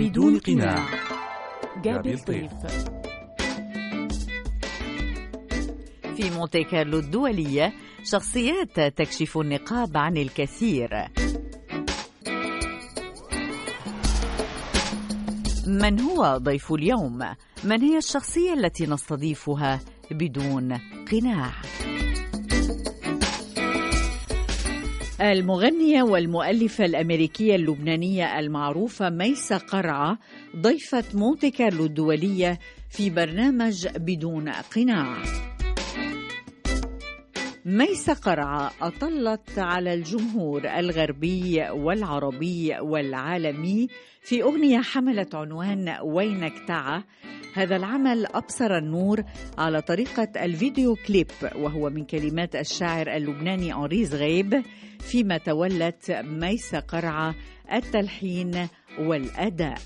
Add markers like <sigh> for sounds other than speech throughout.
بدون قناع. جابي الطيف. في مونتي كارلو الدولية شخصيات تكشف النقاب عن الكثير. من هو ضيف اليوم؟ من هي الشخصية التي نستضيفها بدون قناع؟ المغنية والمؤلفة الأمريكية اللبنانية المعروفة ميسة قرعة ضيفة مونتي كارلو الدولية في برنامج بدون قناع. ميسة قرعة أطلت على الجمهور الغربي والعربي والعالمي في أغنية حملت عنوان وينك تعا هذا العمل أبصر النور على طريقة الفيديو كليب وهو من كلمات الشاعر اللبناني أنريز غيب فيما تولت ميسة قرعة التلحين والأداء.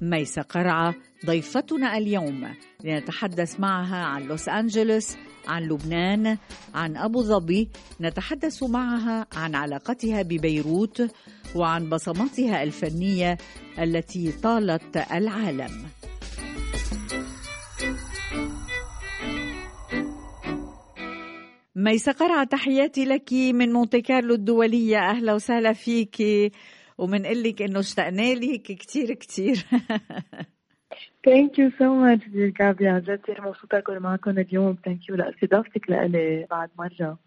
ميسة قرعة ضيفتنا اليوم. لنتحدث معها عن لوس أنجلوس عن لبنان عن أبو ظبي. نتحدث معها عن علاقتها ببيروت وعن بصماتها الفنية التي طالت العالم. ميسة قرعة تحياتي لك من مونتي كارلو الدولية. أهلا وسهلا فيك. ومنقول لك إنه اشتقنا لك كتير كتير. thank you so much جابي عن جد كثير مبسوطة أكون معكم اليوم. thank you لإستضافتك لإلي بعد مرة.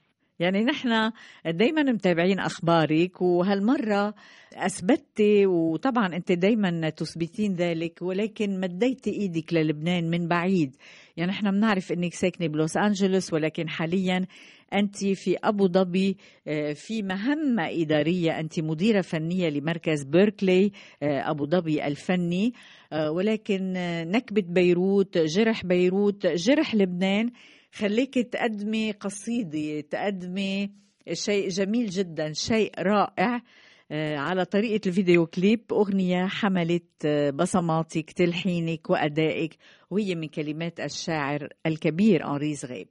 يعني نحن دايما متابعين أخبارك وهالمرة أثبتي وطبعا أنت دايما تثبتين ذلك ولكن مديتي إيدك للبنان من بعيد. يعني نحن بنعرف إنك ساكنة بلوس أنجلوس ولكن حاليا أنت في أبو ظبي آه، في مهمة إدارية. أنت مديرة فنية لمركز بيركلي آه، أبو ظبي الفني آه، ولكن نكبة بيروت جرح بيروت جرح لبنان. خليك تقدمي قصيدة تقدمي شيء جميل جدا شيء رائع. آه، على طريقة الفيديو كليب أغنية حملت آه، بصماتك تلحينك وأدائك. وهي من كلمات الشاعر الكبير أنريز غيب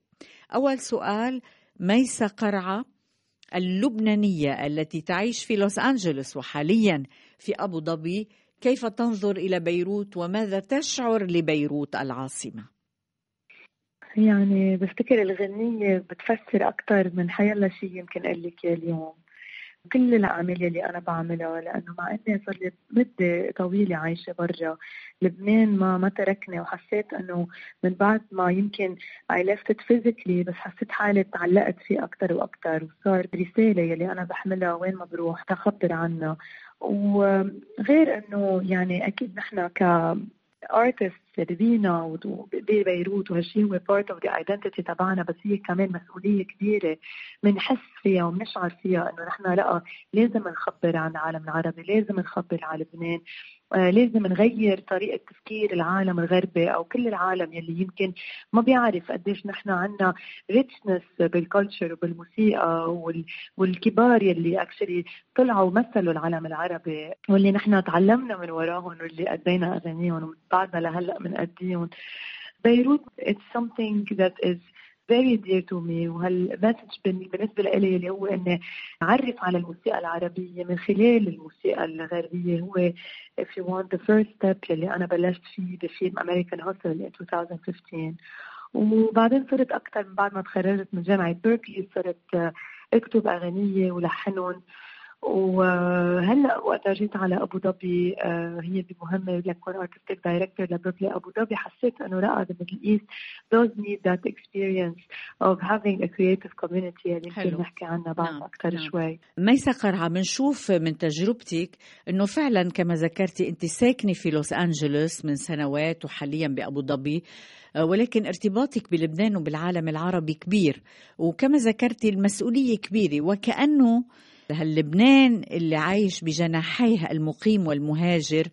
أول سؤال ميسة قرعة اللبنانية التي تعيش في لوس أنجلوس وحاليا في أبو ظبي كيف تنظر إلى بيروت وماذا تشعر لبيروت العاصمة؟ يعني بفتكر الغنية بتفسر أكثر من حيلا شيء يمكن أقول لك اليوم. كل الأعمال اللي أنا بعملها لأنه مع إني صار لي مدة طويلة عايشة برا لبنان ما ما تركني وحسيت إنه من بعد ما يمكن I left it physically بس حسيت حالي تعلقت فيه أكثر وأكثر وصار رسالة يلي أنا بحملها وين ما بروح تخبر عنها. وغير إنه يعني أكيد نحن ك artists بينا ببيروت وهالشيء هو part of the identity تبعنا بس هي كمان مسؤولية كبيرة بنحس فيها وبنشعر فيها إنه نحن لأ لازم نخبر عن العالم العربي لازم نخبر على لبنان. لازم نغير طريقة تفكير العالم الغربي أو كل العالم يلي يمكن ما بيعرف قديش نحن عنا richness بال culture وبالموسيقى والكبار يلي actually طلعوا ومثلوا العالم العربي واللي نحن تعلمنا من وراهم واللي أدينا أغانيهم وبعدنا لهلأ بنأديهم بيروت it's something that is to me وهال message بالنسبة لي اللي هو اني اعرف على الموسيقى العربية من خلال الموسيقى الغربية. هو if you want the first step اللي أنا بلشت فيه بفيلم American Hustle in 2015 وبعدين صرت أكثر من بعد ما تخرجت من جامعة بيركلي صرت أكتب اغانية ولحنهم. وهلا وقت جيت على أبو ظبي آه، هي بمهمه لكون ارتستيك دايركتور لبروكلي ابو ظبي حسيت إنه لا the Middle East does need that experience of having a creative community اللي يمكن نحكي عنها بعد نعم. أكثر نعم. شوي ميسا قرعه بنشوف من تجربتك إنه فعلا كما ذكرتي أنت ساكنة في لوس انجلوس من سنوات وحاليا بأبو ظبي آه، ولكن ارتباطك بلبنان وبالعالم العربي كبير وكما ذكرتي المسؤولية كبيرة وكأنه هاللبنان اللي عايش بجناحيه المقيم والمهاجر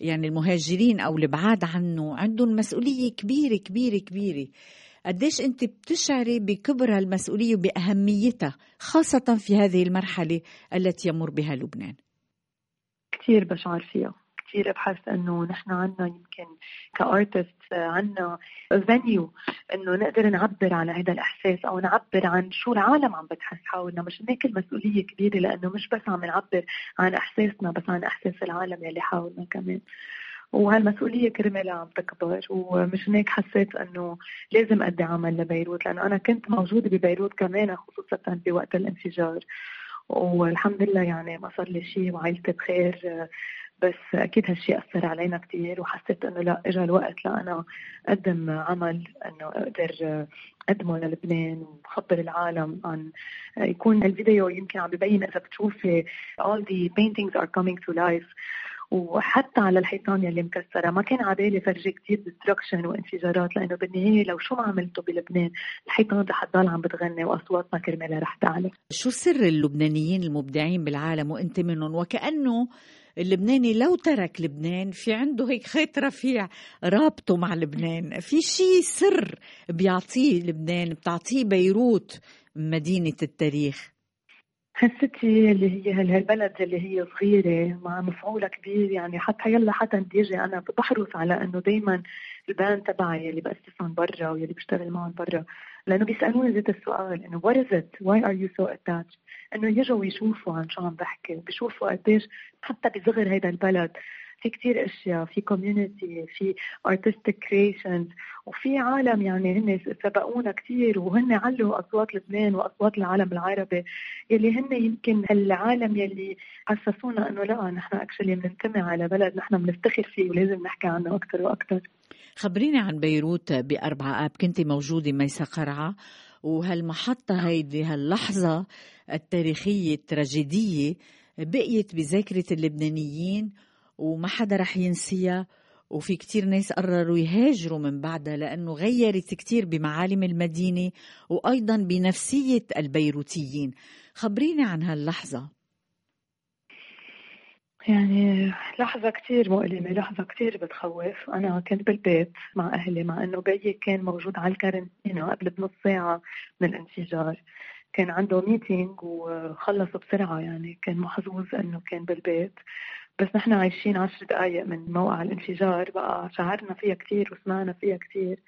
يعني المهاجرين أو البعاد عنه عندهم مسؤولية كبيرة كبيرة كبيرة. قديش أنت بتشعري بكبر هالمسؤولية وبأهميتها خاصة في هذه المرحلة التي يمر بها لبنان؟ كثير بشعر فيها. كثير بحس إنه نحن عنا يمكن كأرتست عنا فينيو إنه نقدر نعبر عن هذا الإحساس أو نعبر عن شو العالم عم بتحس حولنا مش هيك المسؤوليه كبيرة لأنه مش بس عم نعبر عن إحساسنا بس عن إحساس العالم يلي حولنا كمان. وهالمسؤولية كرمالها عم تكبر ومش هيك حسيت إنه لازم أدي عمل لبيروت لأنه أنا كنت موجودة ببيروت كمان خصوصا بوقت الانفجار. والحمد لله يعني ما صار لي شيء وعائلتي بخير. بس أكيد هالشيء أثر علينا كثير وحسيت إنه لا اجى الوقت لانا أقدم عمل إنه أقدر أقدمه للبنان وخبر العالم عن يكون الفيديو يمكن عم ببين إذا بتشوفي all the paintings are coming to life. وحتى على الحيطان يلي مكسرة ما كان عبالي فرجي كثير destruction وانفجارات لأنه بالنهاية لو شو ما عملته بلبنان الحيطان رح تضل عم بتغني وأصواتنا كرمالها رح تعلى. شو سر اللبنانيين المبدعين بالعالم وأنت منهم؟ وكأنه اللبناني لو ترك لبنان في عنده هيك خيط رفيع رابطه مع لبنان. في شيء سر بيعطيه لبنان بتعطيه بيروت مدينة التاريخ؟ حسيتي اللي هي هالبلد اللي هي صغيرة مع مفعولها كبير يعني حتى يلا حتى بيجي أنا بحرص على إنه دايما ال band تبعي اللي بأسسهم برا واللي بشتغل معهم برا لأنه بيسألوني ذات السؤال إنه what is it? Why are you so attached? إنه يجوا يشوفوا عن شو عم بحكي بيشوفوا قديش حتى بصغر هيدا البلد في كتير أشياء في community في artistic creations وفي عالم يعني هن سبقونا كتير وهن علوا أصوات لبنان وأصوات العالم العربي يلي هن يمكن العالم يلي حسسونا إنه لا نحن اكشلي بننتمي على بلد نحن بنفتخر فيه ولازم نحكي عنه أكثر وأكثر خبريني عن بيروت بأربعة آب. كنت موجودة ميسا قرعة؟ وهالمحطة هيدي هاللحظة التاريخية التراجيدية بقيت بذاكرة اللبنانيين وما حدا رح ينسيها. وفي كتير ناس قرروا يهاجروا من بعدها لأنه غيرت كتير بمعالم المدينة وأيضا بنفسية البيروتيين. خبريني عن هاللحظة. يعني لحظة كتير مؤلمة لحظة كتير بتخوف. أنا كنت بالبيت مع أهلي مع أنه بيي كان موجود على الكارنتينا قبل بنص ساعة من الانفجار. كان عنده ميتينج وخلص بسرعة يعني كان محظوظ أنه كان بالبيت. بس نحن عايشين عشر دقايق من موقع الانفجار بقى شعرنا فيها كثير وسمعنا فيها كثير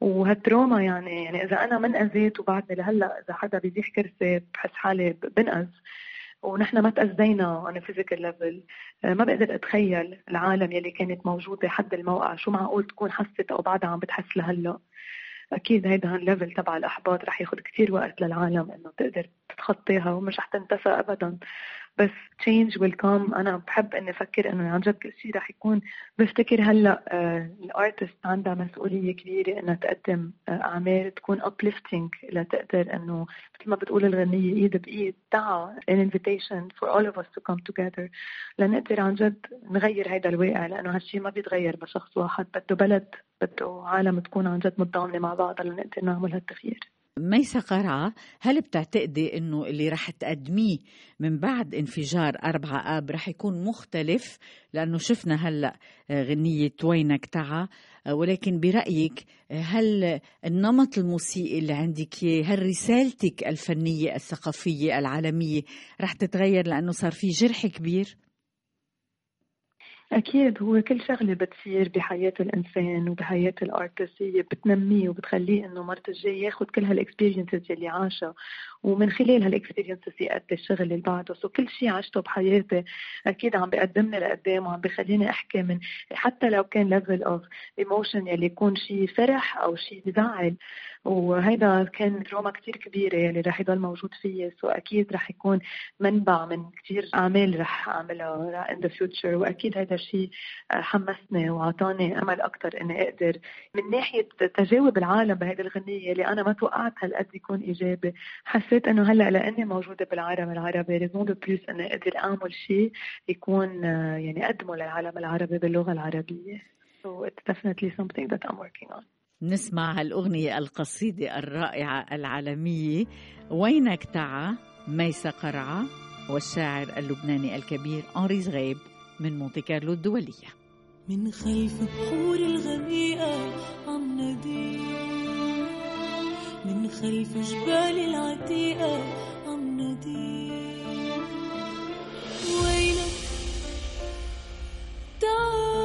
وهال trauma يعني يعني إذا أنا من أذيت وبعدني لهلأ إذا حدا بيزيح كرسي بحس حالي بنقذ ونحن ما تأذينا a physical level. ما بقدر أتخيل العالم يلي كانت موجودة حد الموقع. شو معقول تكون حست أو بعدها عم بتحس لهلأ؟ أكيد هيدا ال level تبع الأحباط رح ياخذ كثير وقت للعالم إنه تقدر تتخطاها ومش رح تنتسى ابدا. بس change will come. أنا بحب إني أفكر إنه عن جد كل شيء رح يكون. بفتكر هلأ آه الارتست عندها مسؤولية كبيرة إنها تقدم آه أعمال تكون uplifting لتقدر إنه مثل ما بتقول الغنية إيد بإيد دعوه an invitation for all of us to come together. لنقدر عن جد نغير هذا الواقع لأنه هالشيء ما بيتغير بشخص واحد. بده بلد بده عالم تكون عن جد متضامنة مع بعضها لنقدر نعمل هالتغيير. ميسا قرعة هل بتعتقدي إنه اللي رح تقدميه من بعد انفجار أربعة آب رح يكون مختلف لأنه شفنا هلأ غنية وينك تعا ولكن برأيك هل النمط الموسيقي اللي عندك هل رسالتك الفنية الثقافية العالمية رح تتغير لأنه صار في جرح كبير؟ أكيد هو كل شغلة بتصير بحياة الإنسان وبحياة الأرتست هي بتنميه وبتخليه إنه مرة الجاي ياخذ كل هالإكسبيرينسز اللي عاشها. ومن خلال هال experiences يأدي الشغل اللي بعده. so كل شيء عشته بحياتي أكيد عم بيقدمني لقدام وعم بخليني أحكي من حتى لو كان level of emotion يلي يكون شيء فرح أو شيء بزعل. وهيدا كان دراما كتير كبيرة يلي رح يضل موجود فيي so أكيد رح يكون منبع من كتير أعمال رح أعملها in the future. وأكيد هيدا الشيء حمسني وعطاني أمل أكثر إني أقدر. من ناحية تجاوب العالم بهيدي الغنية اللي أنا ما توقعت هالقد يكون إيجابي حسيت إنه هلأ لأني موجودة بالعالم العربي raison de plus إني أقدر أعمل شيء يكون يعني أقدمه للعالم العربي باللغة العربية. So it's definitely something that I'm working on. نسمع هالأغنية القصيدة الرائعة العالمية. وينك تعا؟ ميسا قرعة والشاعر اللبناني الكبير هنري زغيب من مونتي كارلو الدولية. من خلف بحور الغميقة عم ندي من خلف جبال العتيقة عم ندي وينك تعال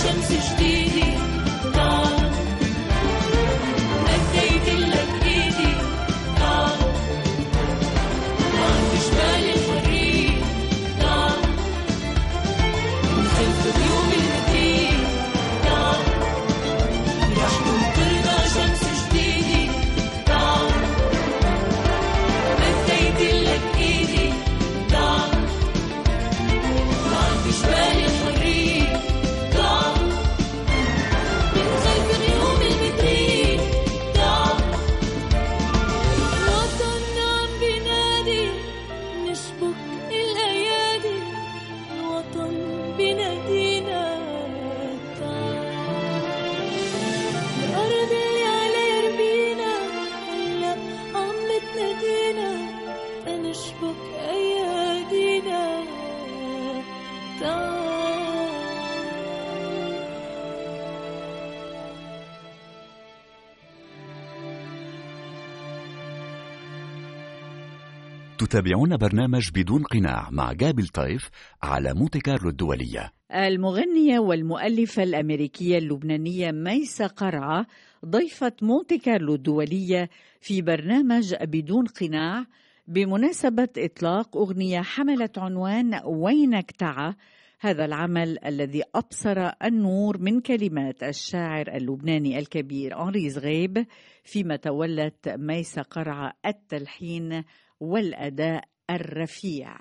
نطرنا شمس تتابعون برنامج بدون قناع مع جابل طيف على مونتي كارلو الدولية. المغنية والمؤلفة الأمريكية اللبنانية ميسة قرعة ضيفة مونتي كارلو الدولية في برنامج بدون قناع بمناسبة إطلاق أغنية حملت عنوان وينك تعا هذا العمل الذي أبصر النور من كلمات الشاعر اللبناني الكبير أنري زغيب فيما تولت ميسة قرعة التلحين والأداء الرفيع.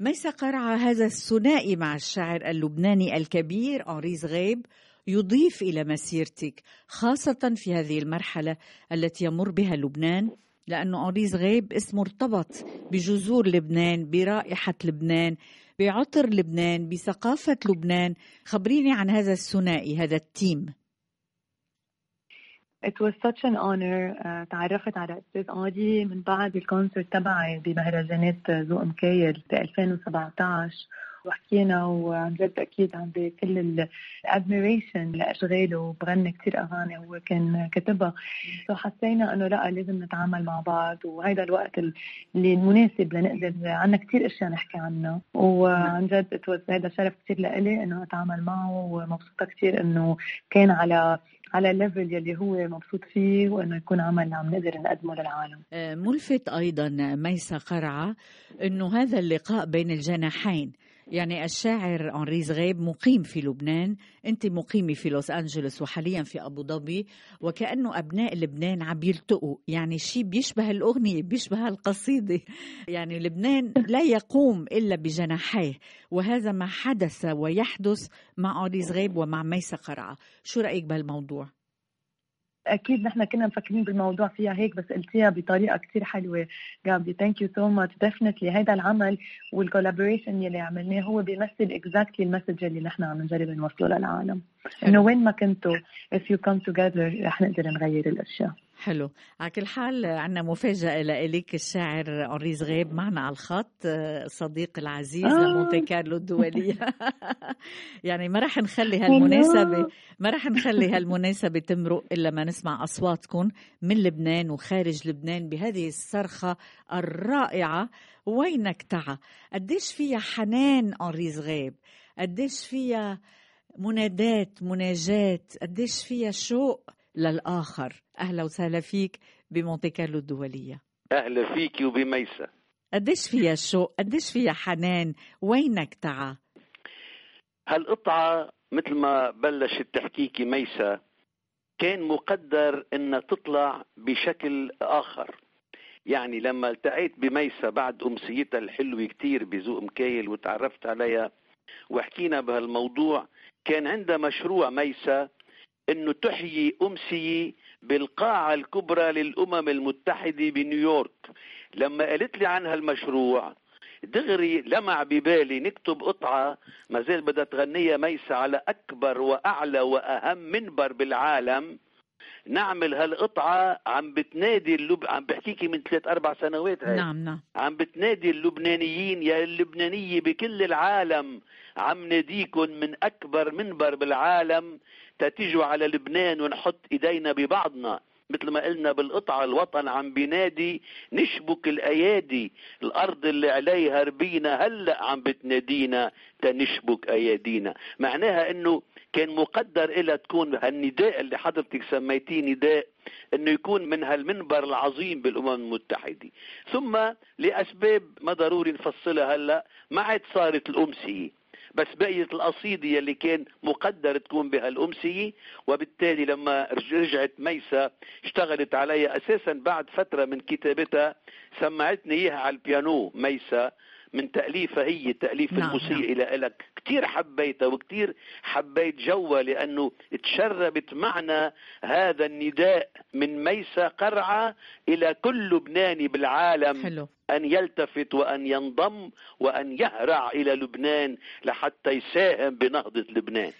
ميسة قرعة هذا الثنائي مع الشاعر اللبناني الكبير أنري زغيب يضيف إلى مسيرتك خاصة في هذه المرحلة التي يمر بها لبنان لأنه أنري زغيب اسمه ارتبط بجذور لبنان برائحة لبنان بعطر لبنان بثقافة لبنان. خبريني عن هذا الثنائي هذا التيم. It was such an honor. uh, تعرفت على أستاذ هنري من بعد ال concert تبعي بمهرجانات ذوق مكايل ب 2017 وحكينا وعن جد أكيد عندي كل ال admiration لاشغاله وبغني كثير أغاني هو كان كتبها so حسينا إنه لأ لازم نتعامل مع بعض وهذا الوقت اللي المناسب لنقدر عنا كثير أشياء نحكي عنها. وعن جد هذا شرف كثير لإلي إنه أتعامل معه ومبسوطة كثير إنه كان على على الليفل يلي هو مبسوط فيه وإنه يكون عمل عم نقدر نقدمه للعالم. ملفت أيضا ميسة قرعة إنه هذا اللقاء بين الجناحين. يعني الشاعر أنري زغيب مقيم في لبنان. أنت مقيمة في لوس أنجلوس وحاليا في أبو ظبي وكأنه أبناء لبنان عم يلتقوا. يعني شيء بيشبه الأغنية بيشبه القصيدة يعني لبنان لا يقوم إلا بجناحيه وهذا ما حدث ويحدث مع هنري زغيب ومع ميسة قرعة. شو رأيك بهالموضوع؟ أكيد نحن كنا مفكرين بالموضوع فيها هيك بس قلتيها بطريقة كثير حلوة. جابي thank you so much definitely هذا العمل وال collaboration يلي عملناه هو بيمثل exactly ال message اللي نحن عم نجرب نوصله للعالم. إنه وين ما كنتوا if you come together رح نقدر نغير الأشياء. حلو. على كل حال عندنا مفاجأة لإليك الشاعر هنري زغيب معنا على الخط صديق العزيز آه. لمونتي كارلو الدولية. <laughs> يعني ما رح نخلي هالمناسبة ما رح نخلي هالمناسبة تمرق إلا ما نسمع أصواتكم من لبنان وخارج لبنان بهذه الصرخة الرائعة. وينك تعا؟ قديش فيها حنان أنري زغيب؟ قديش فيها منادات مناجات؟ قديش فيها شوق؟ للآخر. أهلا وسهلا فيك بمونتي كارلو الدولية. أهلا فيكي وبميسة. قديش فيها شوق قديش فيها حنان؟ وينك تعا؟ هالقطعة مثل ما بلشت تحكيكي ميسة كان مقدر انها تطلع بشكل آخر. يعني لما التقيت بميسة بعد أمسيتها الحلوة كتير بذوق مكايل وتعرفت عليها وحكينا بهالموضوع كان عندها مشروع ميسة إنه تحيي امسية بالقاعة الكبرى للأمم المتحدة بنيويورك. لما قالت لي عن هالمشروع دغري لمع ببالي نكتب قطعة ما زال بدها تغنيها ميسة على أكبر وأعلى وأهم منبر بالعالم. نعمل هالقطعة عم بتنادي اللب... عم بحكيكي من ثلاث أربع سنوات هاي. نعم نعم. عم بتنادي اللبنانيين يا اللبنانية بكل العالم عم ناديكم من أكبر منبر بالعالم. تتيجوا على لبنان ونحط إيدينا ببعضنا. مثل ما قلنا بالقطعة الوطن عم بينادي نشبك الأيادي. الأرض اللي عليها ربينا هلأ عم بتنادينا تنشبك أيادينا. معناها أنه كان مقدر إلى تكون هالنداء اللي حضرتك سميتيه نداء إنه يكون من هالمنبر العظيم بالأمم المتحدة. ثم لأسباب ما ضروري نفصلها هلأ ما عاد صارت الأمسية. بس بقيت القصيدة اللي كان مقدر تكون بها الأمسية وبالتالي لما رج- رجعت ميسة اشتغلت عليها أساسا بعد فترة من كتابتها سمعتني إياها على البيانو ميسة من تأليفها هي تأليف نعم، الموسيقى إلى إلك. كتير حبيتها وكتير حبيت جوها لأنه تشربت معنا هذا النداء من ميسة قرعة إلى كل لبناني بالعالم حلو. أن يلتفت وأن ينضم وأن يهرع إلى لبنان لحتى يساهم بنهضة لبنان.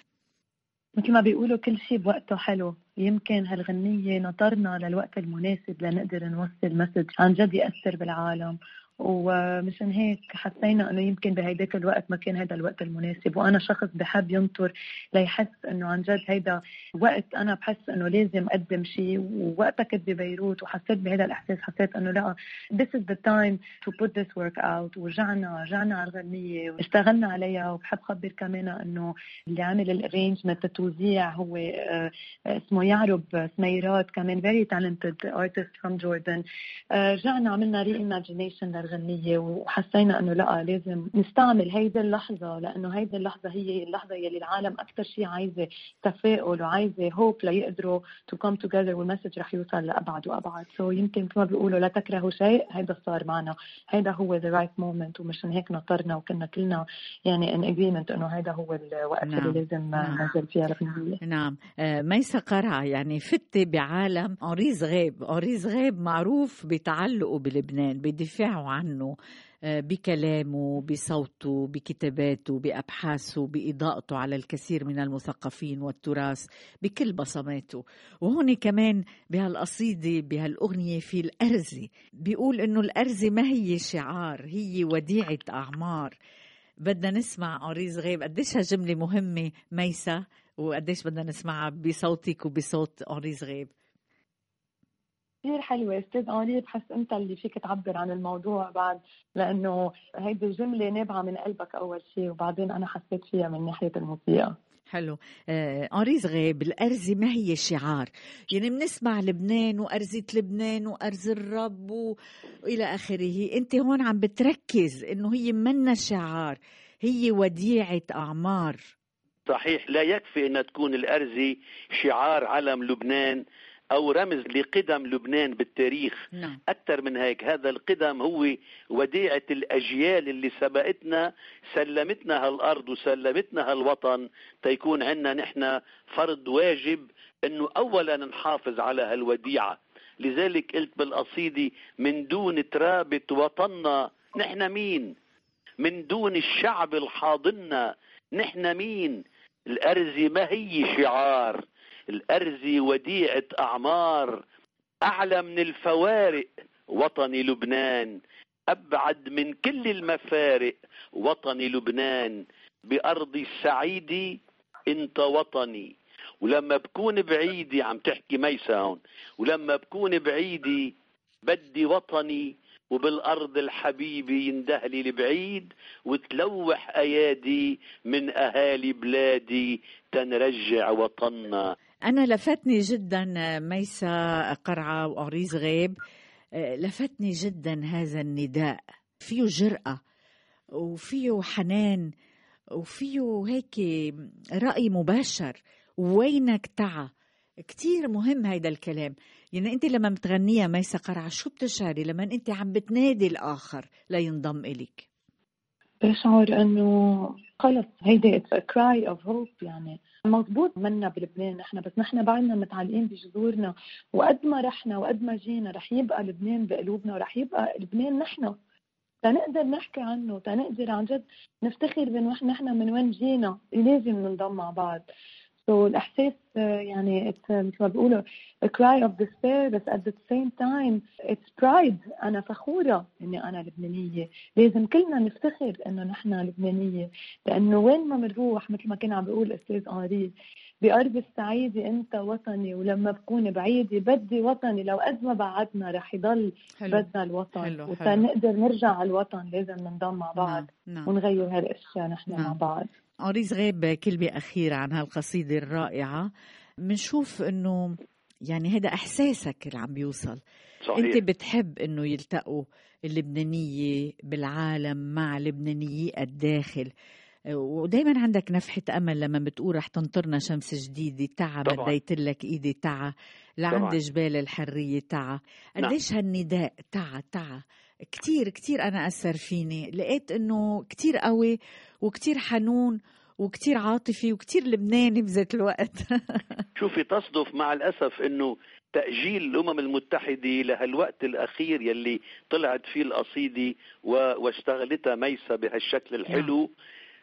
مثل ما بيقولوا كل شيء بوقته حلو. يمكن هالغنية نطرنا للوقت المناسب لنقدر نوصل مسج عن جد يأثر بالعالم. ومشان هيك حسينا إنه يمكن بهيداك الوقت ما كان هذا الوقت المناسب. وأنا شخص بحب ينطر ليحس إنه عن جد هيدا وقت أنا بحس إنه لازم أقدم شيء ووقتها كنت ببيروت وحسيت بهذا الإحساس حسيت إنه لا this is the time to put this work out. ورجعنا رجعنا على الغنية اشتغلنا عليها. وبحب خبر كمان إنه اللي عامل الارينجمنت التوزيع هو آه، اسمه يعرب سميرات كمان very talented artist from Jordan. آه، رجعنا عملنا re-imagination للغنية وحسينا إنه لأ لازم نستعمل هيدي اللحظة لأنه هيدي اللحظة هي اللحظة يلي العالم أكثر شيء عايزة تفاؤل وعايزة hope ليقدروا to come together وال message رح يوصل لأبعد وأبعد. so so يمكن مثل ما بيقولوا لا تكرهوا شيء هيدا صار معنا. هيدا هو the right moment ومشان هيك نطرنا وكنا كلنا يعني in agreement إنه هيدا هو الوقت نعم. اللي لازم نعم. ننزل فيها الغنية. نعم. آه، ميسة قرعة يعني فتة بعالم هنري زغيب. هنري زغيب معروف بتعلقه بلبنان بدفاعه عنه آه، بكلامه بصوته بكتاباته بأبحاثه بإضاءته على الكثير من المثقفين والتراث بكل بصماته. وهون كمان بهالقصيدة بهالأغنية في الأرزة بيقول إنه الأرزة ما هي شعار هي وديعة أعمار. بدنا نسمع أنريز غيب. قديش هالجملة مهمة ميسة وقديش بدنا نسمعها بصوتك وبصوت أنريز غيب؟ كثير حلوة. أستاذ أنري بحس أنت اللي فيك تعبر عن الموضوع بعد لأنه هيدي الجملة نابعة من قلبك أول شيء وبعدين أنا حسيت فيها من ناحية الموسيقى. حلو. آه غيب الأرزة ما هي شعار يعني بنسمع لبنان وأرزة لبنان وأرز الرب و... وإلى آخره. أنت هون عم بتركز إنه هي منا شعار هي وديعة أعمار. صحيح. لا يكفي أن تكون الأرزي شعار علم لبنان. أو رمز لقدم لبنان بالتاريخ. نعم. أكثر من هيك. هذا القدم هو وديعة الأجيال اللي سبقتنا سلمتنا هالأرض وسلمتنا هالوطن تيكون عندنا نحن فرض واجب أنه أولا نحافظ على هالوديعة. لذلك قلت بالقصيدة من دون ترابة وطننا نحن مين؟ من دون الشعب الحاضننا نحن مين؟ الأرزي ما هي شعار؟ الأرزي وديعة أعمار أعلى من الفوارق وطني لبنان أبعد من كل المفارق وطني لبنان. بأرضي السعيدة أنت وطني. ولما بكون بعيدي عم تحكي ميسا هون ولما بكون بعيدي بدي وطني. وبالأرض الحبيبة يندهلي البعيد وتلوح أيادي من أهالي بلادي تنرجع وطننا. أنا لفتني جدا ميسا قرعة وهنري زغيب. لفتني جدا هذا النداء. فيه جرأة وفيه حنان وفيه هيك رأي مباشر. وينك تعا؟ كتير مهم هيدا الكلام. يعني أنت لما بتغنيها ميسا قرعة شو بتشعري لما أنت عم بتنادي الآخر لينضم إلك بشعر إنه خلص هيدي it's cry of hope يعني مضبوط منا بلبنان. نحن بس نحن بعدنا متعلقين بجذورنا. وقد ما رحنا وقد ما جينا رح يبقى لبنان بقلوبنا ورح يبقى لبنان نحن. تنقدر نحكي عنه تنقدر عن جد نفتخر بإنه نحن من وين جينا. لازم ننضم مع بعض. سو so, الإحساس يعني it's, مثل ما بيقولوا a cry of despair بس at the same time it's pride أنا فخورة إني أنا لبنانية لازم كلنا نفتخر إنه نحن لبنانية لأنه وين ما بنروح مثل ما كان عم بيقول الاستاذ انري بأرض السعيدة أنت وطني ولما بكون بعيدة بدي وطني لو قد ما بعدنا رح يضل حلو. بدنا الوطن حلو. وتنقدر نرجع على الوطن لازم ننضم مع بعض نعم. نعم. ونغير هالأشياء نحن نعم. مع بعض أريز غيب كلمة أخيرة عن هالقصيدة الرائعة. بنشوف إنه يعني هذا إحساسك اللي عم بيوصل. صحيح. أنت بتحب إنه يلتقوا اللبنانية بالعالم مع لبنانيي الداخل. ودايما عندك نفحة أمل لما بتقول رح تنطرنا شمس جديدة تعا بديت لك إيدي تعا لعند جبال الحرية تعا نعم. قديش نعم. هالنداء تعا تعا كتير كتير أنا أثر فيني. لقيت إنه كتير قوي وكتير حنون وكتير عاطفي وكتير لبناني بذات الوقت <laughs> شوفي تصدف مع الأسف إنه تأجيل الأمم المتحدة لهالوقت الأخير يلي طلعت فيه القصيدة واشتغلتها ميسة بهالشكل الحلو نعم.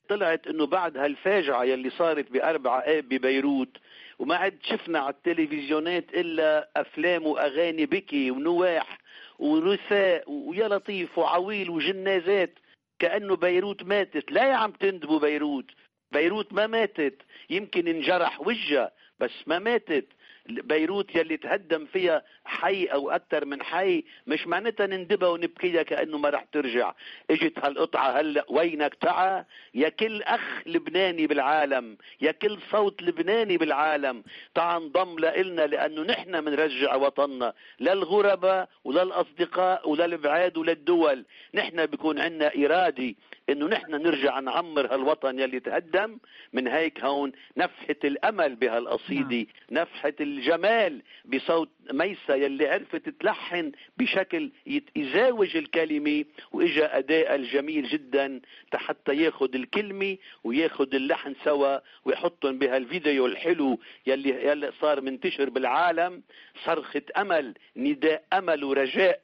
طلعت إنه بعد هالفاجعة يلي صارت باربع آب ببيروت وما عد شفنا على التلفزيونات إلا أفلام وأغاني بكي ونواح ورثاء ويا لطيف وعويل وجنازات كأنه بيروت ماتت. لا يا عم تندبوا بيروت. بيروت ما ماتت. يمكن انجرح وجهها بس ما ماتت. بيروت يلي تهدم فيها حي أو أكثر من حي مش معناتها نندبها ونبكيها كأنه ما رح ترجع. إجت هالقطعة هلأ وينك تعا؟ يا كل أخ لبناني بالعالم يا كل صوت لبناني بالعالم تعا انضم لنا لأنه نحن بنرجع وطننا للغرباء وللاصدقاء وللبعاد وللدول نحن بيكون عندنا اراده إنه نحن نرجع نعمر هالوطن يلي تهدم من هيك هون نفحه الأمل بهالقصيدة نعم. نفحه الجمال بصوت ميسا يلي عرفت تلحن بشكل يزاوج الكلمة وإجا أداء الجميل جدا حتى ياخد الكلمة وياخد اللحن سوا ويحطهم بهالفيديو الحلو يلي, يلي صار منتشر بالعالم صرخة أمل نداء أمل ورجاء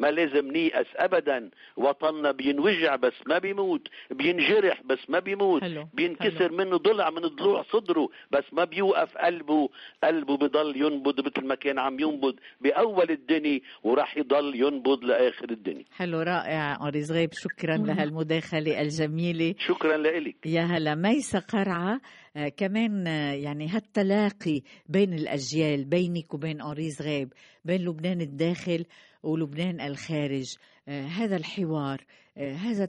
ما لازم نيأس ابدا. وطننا بينوجع بس ما بيموت. بينجرح بس ما بيموت. حلو. بينكسر حلو. منه ضلع من ضلوع صدره بس ما بيوقف قلبه. قلبه بضل ينبض مثل ما كان عم ينبض بأول الدنيا وراح يضل ينبض لآخر الدنيا. حلو رائع. هنري زغيب شكرا لهالمداخلة الجميلة. شكرا لك يا هلا ميسة قرعة. آه كمان آه يعني هالتلاقي بين الأجيال بينك وبين هنري زغيب بين لبنان الداخل ولبنان الخارج. آه هذا الحوار آه هذا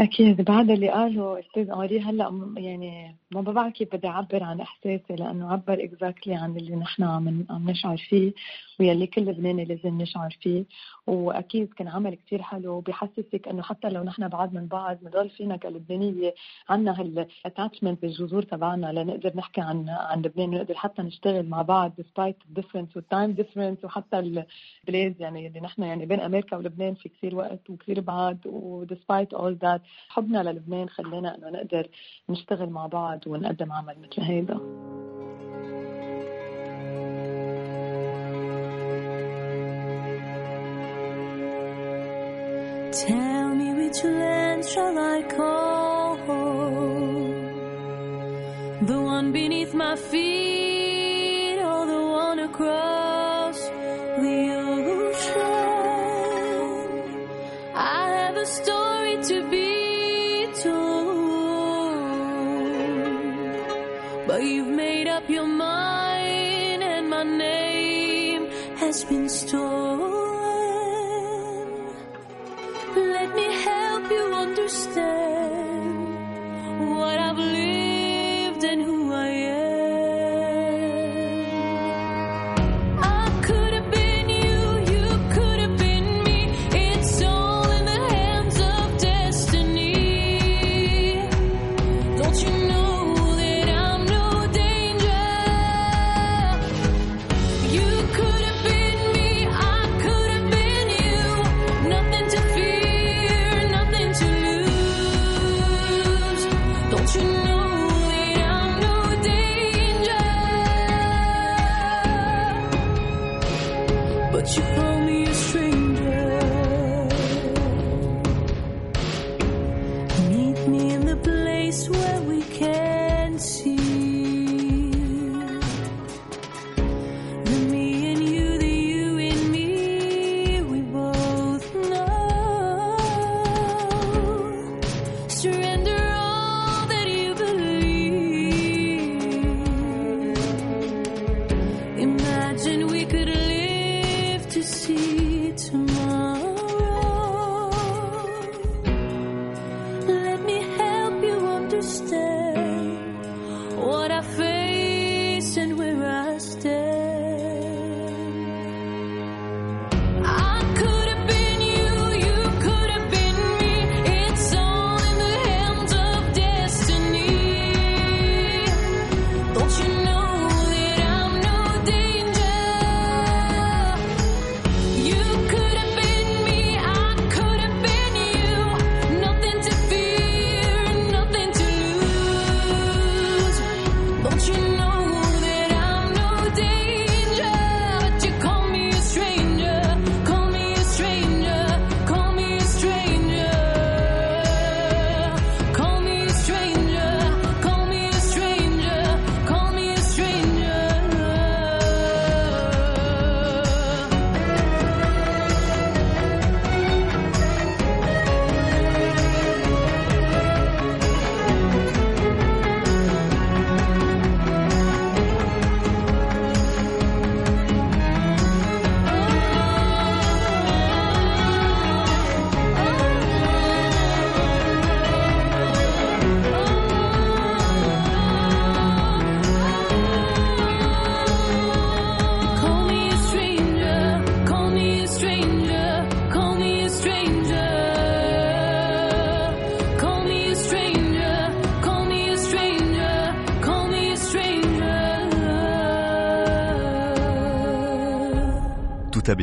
أكيد. بعد اللي قاله أستاذ أوري هلأ يعني ما بعرف كيف بدي أعبر عن إحساسي لأنه عبر إكزاكتلي عن اللي نحن عم عم نشعر فيه ويلي كل لبناني لازم نشعر فيه. وأكيد كان عمل كثير حلو وبحسسك إنه حتى لو نحن بعاد من بعض بنضل فينا كلبنانية عنا هال attachment بالجذور تبعنا لنقدر نحكي عن عن لبنان ونقدر حتى نشتغل مع بعض despite difference وال time difference وحتى البلاد يعني اللي نحن يعني بين أمريكا ولبنان في كثير وقت وكثير بعاد و despite all that حبنا للبنان خلينا إنه نقدر نشتغل مع بعض ونقدم عمل مثل هيدا. Tell me which land shall I call? The one beneath my feet. Been stolen. Let me help you understand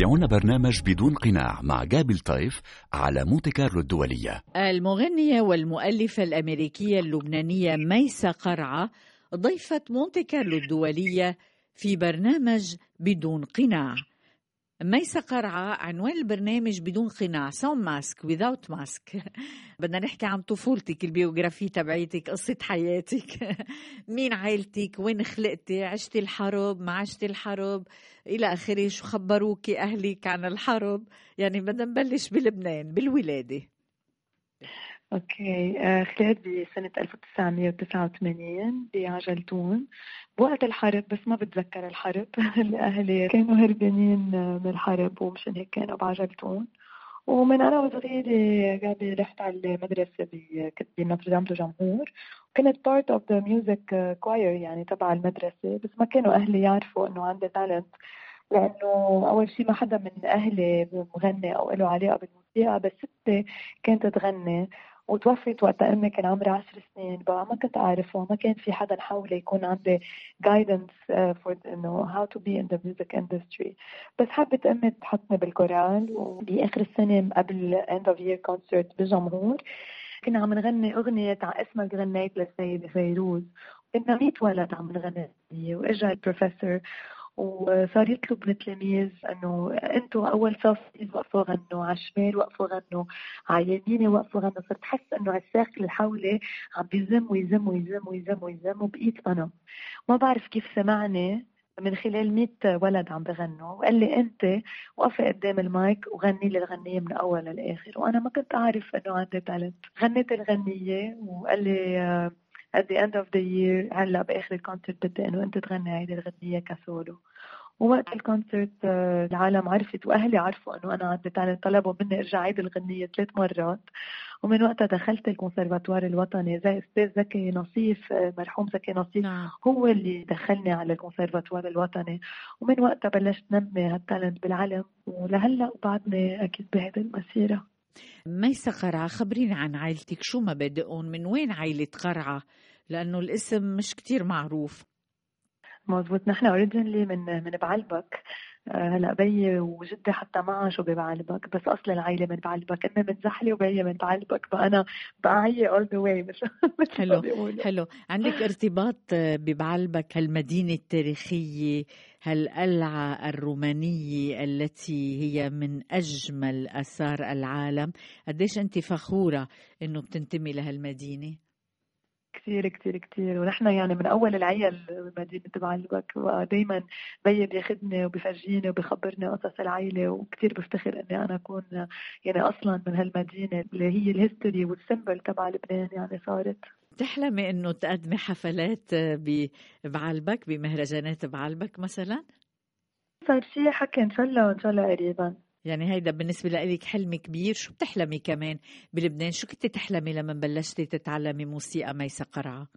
تتابعون برنامج بدون قناع مع جابي لطيف على مونتي كارلو الدولية. المغنية والمؤلفة الأمريكية اللبنانية ميسة قرعة ضيفة مونتي كارلو الدولية في برنامج بدون قناع. ميسة قرعة عنوان البرنامج بدون قناع sans masque without mask <laughs> بدنا نحكي عن طفولتك ال biographie تبعيتك قصة حياتك. <laughs> مين عائلتك؟ وين خلقتي؟ عشتي الحرب؟ ما عشتي الحرب؟ إلى آخره شو خبروك أهلك عن الحرب؟ يعني بدنا نبلش بلبنان بالولادة. okay. آه، خلقت بسنة 1989 بعجلتون بوقت الحرب بس ما بتذكر الحرب. <laughs> أهلي كانوا هربانين من الحرب ومشان هيك كانوا بعجلتون ومن أنا وصغيرة قاعدة رحت على المدرسة ب- كنت بنوتردام دو جمهور كنت part of the music choir يعني تبع المدرسة بس ما كانوا أهلي يعرفوا إنه عندي talent. لأنه أول شيء ما حدا من أهلي مغني أو له علاقة بالموسيقى بس ستي كانت تغني. وتوفت وقت أمي كان عمرها عشر سنين بقى ما كنت أعرفها ما كان في حدا حولي يكون عندي guidance uh, for إنه how to be in the music industry. بس حبت أمي تحطني بالكورال وبآخر السنة قبل end of year concert بالجمهور كنا عم نغني أغنية على اسمك غنيت للسيدة فيروز كنا 100 ولد عم نغني وإجا البروفيسور وصار يطلب من التلاميذ إنه أنتوا أول صف وقفوا غنوا على الشمال وقفوا غنوا على يميني وقفوا غنوا. صرت حس إنه على ال circle اللي حولي عم بيزم ويزم ويزم ويزم ويزم وبقيت أنا. ما بعرف كيف سمعني. من خلال 100 ولد عم بغنوا وقال لي أنت وقفي قدام المايك وغني لي الغنيه من أول للآخر. وأنا ما كنت أعرف إنه عندي talent غنيت الغنية وقال لي آه، at the end of the year هلا بآخر ال concert بدي إنه أنت تغني هيدي الغنيه كسولو. ووقت ال concert آه، العالم عرفت وأهلي عرفوا إنه أنا عندي talent طلبوا مني إرجع عيد الغنيه ثلاث مرات. ومن وقتها دخلت الكونسرفاتوار الوطني. زي أستاذ زكي نصيف آه، مرحوم زكي نصيف نعم. هو اللي دخلني على الكونسرفاتوار الوطني. ومن وقتها بلشت نمي هال talent بالعلم. ولهلا بعدني أكيد بهيدي المسيرة. ميسة قرعة خبريني عن عائلتك. شو مبادئهم من وين عائلة قرعة لأنه الاسم مش كتير معروف. مزبوط نحن originally من من بعلبك. هلأ بيي وجدي حتى ما عاشوا ببعلبك بس اصل العائله من بعلبك امي من زحله وبيي من بعلبك فانا بقاعية all the way مثل مثل ما <laughs> حلو بيقولوا حلو. عندك ارتباط ببعلبك هالمدينة التاريخية هالقلعة الرومانية التي هي من أجمل آثار العالم؟ قديش أنت فخورة أنه بتنتمي لهالمدينة؟ كثير كثير كثير ونحن يعني من أول العيال بمدينه بعلبك ودائما بيي بياخذني وبيفرجيني وبيخبرني قصص العائله وكثير بفتخر إني أنا أكون يعني أصلا من هالمدينة اللي هي ال history وال symbol تبع لبنان يعني صارت. بتحلمي أنه تقدمي حفلات ب- بعلبك بمهرجانات بعلبك مثلا؟ صار في حكي إن شاء الله ان شاء الله قريبا. يعني هيدا بالنسبة لك حلم كبير. شو بتحلمي كمان بلبنان؟ شو كنت تحلمي لما بلشتي تتعلمي موسيقى ميسة قرعة؟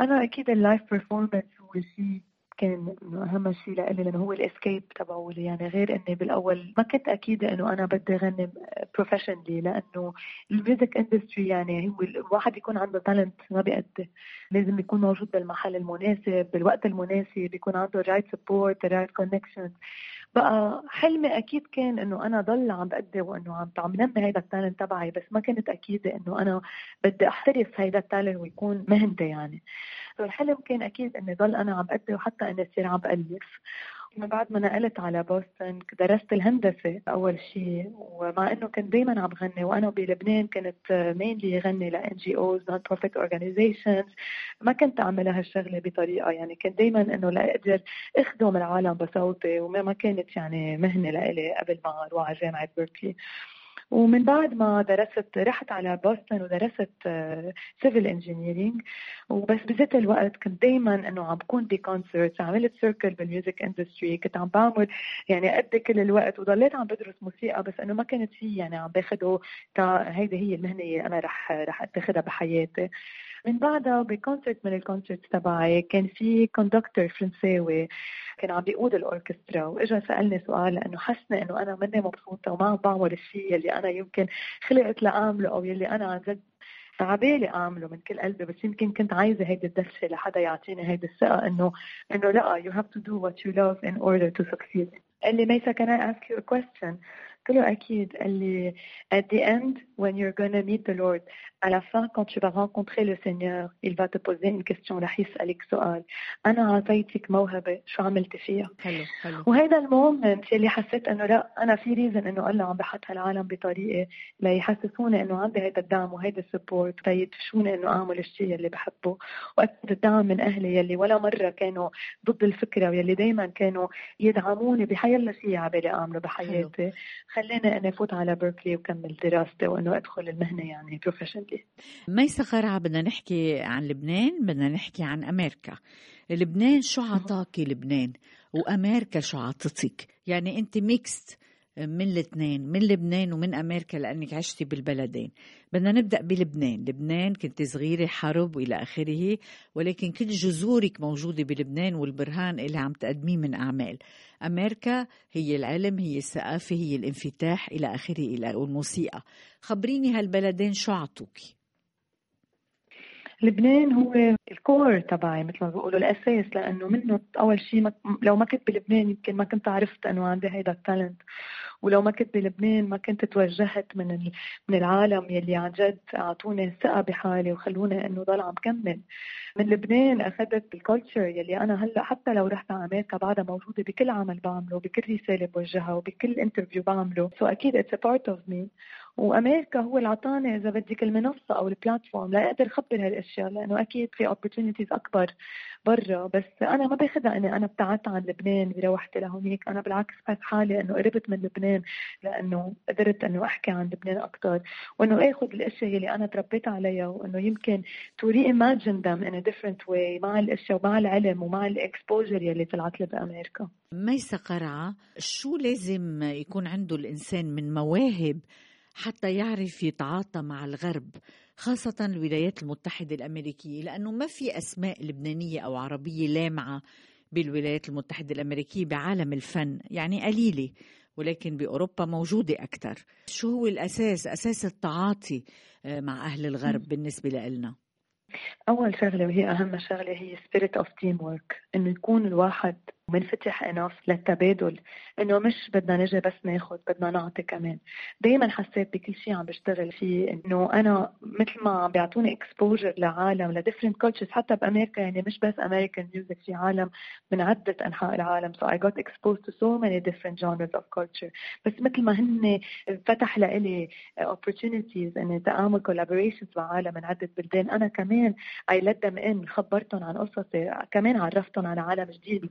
أنا أكيد ال live performance هو شيء كان أهم شيء لإلي لأنه هو ال escape تبعولي يعني غير إني بالأول ما كنت اكيده إنه أنا بدي غني professionally لأنه ال music industry يعني هو الواحد يكون عنده talent ما بيأدي. لازم يكون موجود بالمحل المناسب بالوقت المناسب يكون عنده ال right support ال right connection بقى حلمي أكيد كان إنه أنا ضل عم بأدي وإنه عم عم نمي هيدا التالنت تبعي بس ما كنت اكيده إنه أنا بدي أحترف هيدا التالنت ويكون مهنتي يعني. فالحلم كان أكيد إني ضل أنا عم بأدي وحتى إني اصير عم بألف. من بعد ما نقلت على بوسطن درست الهندسة أول شيء ومع إنه كنت دايما عم غني وأنا بلبنان كنت مينلي غني ل NGOs non profit organizations. ما كنت أعمل هالشغلة بطريقة يعني كنت دايما إنه لأقدر أخدم العالم بصوتي وما ما كانت يعني مهنة لإلي قبل ما أروح على جامعة بيركلي ومن بعد ما درست رحت على بوسطن ودرست civil engineering وبس بذات الوقت كنت دائما إنه عم بكون ب concerts عملت circle بال music industry كنت عم بعمل يعني gigs كل الوقت وضليت عم بدرس موسيقى بس إنه ما كانت في يعني عم باخده تا هيدي هي المهنة اللي أنا رح رح أتخذها بحياتي. من بعدها ب concert من ال concert تبعي كان في conductor فرنساوي كان عم بيقود الأوركسترا وإجا سألني سؤال لأنه حسني إنه أنا مني مبسوطة وما عم بعمل الشيء اللي أنا يمكن خلقت لأعمله أو يلي أنا عن جد عبالي أعمله من كل قلبي بس يمكن كنت عايزة هيدي الدفشه لحدا يعطيني هيدي الثقة إنه إنه لأ you have to do what you love in order to succeed. قال لي ميسا can I ask you a question? قلت له أكيد قال لي at the end when you're gonna meet the Lord. À la fin quand tu vas rencontrer le Seigneur il va te poser une question رح يسألك سؤال أنا أعطيتك موهبة شو عملت فيها حلو حلو وهيدا ال moment اللي حسيت أنه لا أنا في reason أنه الله عم بحط هالعالم بطريقة ليحسسوني أنه عندي هيدا الدعم وهيدا ال support ليدفشوني أنه أعمل الشيء اللي بحبه. واكيد الدعم من أهلي يلي ولا مرة كانوا ضد الفكرة ويلي دائما كانوا يدعموني بحيلا شيء عبالي أعمله بحياتي. خلاني اني افوت على بيركلي وكمل دراستي وانه أدخل المهنة يعني professionally ميسة قرعة بدنا نحكي عن لبنان بدنا نحكي عن أمريكا. لبنان شو عطاكي لبنان؟ وأمريكا شو عطتك؟ يعني أنت mixed من الاثنين من لبنان ومن أمريكا لأنك عشتي بالبلدين. بدنا نبدأ بلبنان. لبنان كنت صغيرة حرب وإلى آخره ولكن كل جذورك موجودة بلبنان والبرهان اللي عم تقدميه من أعمال. أمريكا هي العلم هي الثقافة هي الانفتاح إلى آخره إلى والموسيقى خبريني هالبلدين شو عطوكي لبنان هو الكور تبعي مثل ما بيقولوا الأساس لأنه منه أول شيء لو ما كنت بلبنان يمكن ما كنت عرفت إنه عندي هيدا التالنت ولو ما كنت بلبنان ما كنت توجهت من من العالم يلي عن جد أعطوني ثقة بحالي وخلوني إنه ضل عم كمل. من لبنان أخذت ال culture يلي أنا هلأ حتى لو رحت على أمريكا بعدها موجودة بكل عمل بعمله بكل رسالة بوجهها وبكل interview بعمله. so so أكيد it's part of me وأمريكا هو اللي اعطاني إذا بدك المنصة أو ال platform لاقدر أخبر هالأشياء لأنه أكيد في opportunities أكبر برا. بس أنا ما باخذها إني أنا ابتعدت عن لبنان بروحتي لهونيك. أنا بالعكس بحس حالي إنه قربت من لبنان لأنه قدرت إنه أحكي عن لبنان أكثر وإنه اخذ الأشياء اللي أنا تربيت عليها وإنه يمكن to reimagine them in a different way مع الأشياء ومع العلم ومع ال exposure يلي طلعت لي بأمريكا. ميسا قرعة شو لازم يكون عنده الإنسان من مواهب حتى يعرف يتعاطى مع الغرب خاصة الولايات المتحدة الأمريكية لأنه ما في أسماء لبنانية أو عربية لامعة بالولايات المتحدة الأمريكية بعالم الفن يعني قليلة ولكن بأوروبا موجودة أكثر شو هو الأساس؟ أساس التعاطي آه، مع أهل الغرب بالنسبة لنا أول شغلة وهي أهم شغلة هي spirit of teamwork إنه يكون الواحد منفتح enough للتبادل. إنه مش بدنا نجي بس ناخذ بدنا نعطي كمان. دائما حسيت بكل شيء عم بشتغل فيه إنه أنا مثل ما عم بيعطوني exposure لعالم ل different cultures حتى بأمريكا يعني مش بس American music في عالم من عدة أنحاء العالم. So I got exposed to so many different genres of culture. بس مثل ما هن فتح لإلي opportunities اني تعامل collaborations مع عالم من عدة بلدان. أنا كمان I let them in خبرتهم عن قصصي كمان عرفتهم على عالم جديد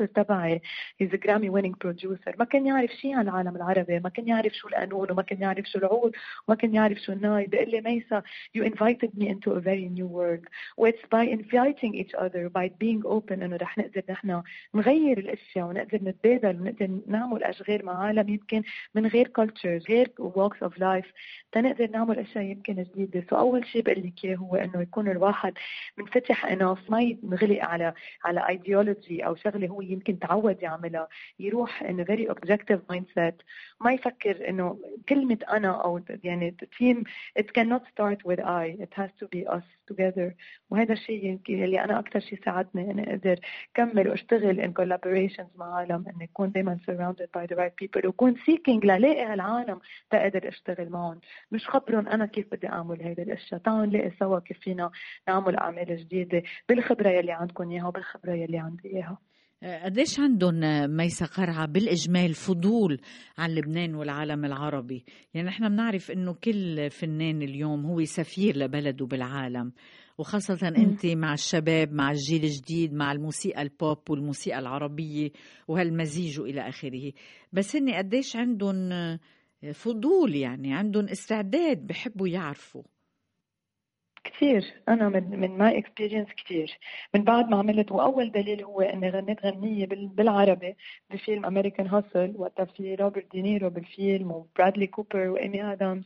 ال producer تبعي he's Grammy winning producer ما كان يعرف شيء عن العالم العربي ما كان يعرف شو القانون وما كان يعرف شو العود وما كان يعرف شو الناي بيقول لي ميسا you invited me into a very new world. و it's by inviting each other by being open إنه رح نقدر نحن نغير الأشياء ونقدر نتبادل ونقدر نعمل أشغال مع عالم يمكن من غير cultures غير walks of life. تنقدر نعمل أشياء يمكن جديدة. so أول شيء بقول لك إياه هو إنه يكون الواحد منفتح enough ما ينغلق على على ايديولوجي أو شغلة هو يمكن تعود يعملها يروح انه very objective mindset ما يفكر إنه كلمة أنا أو يعني team it cannot start with I it has to be us together. وهذا الشيء يمكن اللي أنا أكثر شيء ساعدني إني أقدر كمل وأشتغل in collaborations مع عالم إني أكون دائما surrounded by the right people وكون seeking للاقي هالعالم تقدر أشتغل معهم. مش خبرهم أنا كيف بدي أعمل هيدي الأشياء. تعالوا نلاقي سوا كيف فينا نعمل أعمال جديدة بالخبرة يلي عندكم إياها وبالخبرة يلي عندي إياها. قديش عندهم ميسا قرعة بالإجمال فضول عن لبنان والعالم العربي؟ يعني نحن بنعرف أنه كل فنان اليوم هو سفير لبلده بالعالم وخاصة أنت مع الشباب مع الجيل الجديد مع الموسيقى البوب والموسيقى العربية وهالمزيج وإلى آخره. بس هن قديش عندهم فضول يعني عندهم استعداد بحبوا يعرفوا. كثير أنا من من my experience كثير من بعد ما عملت وأول دليل هو إني غنيت غنية بال- بالعربي بفيلم American Hustle وقتها في روبرت دينيرو بالفيلم وبرادلي كوبر وايمي ادمز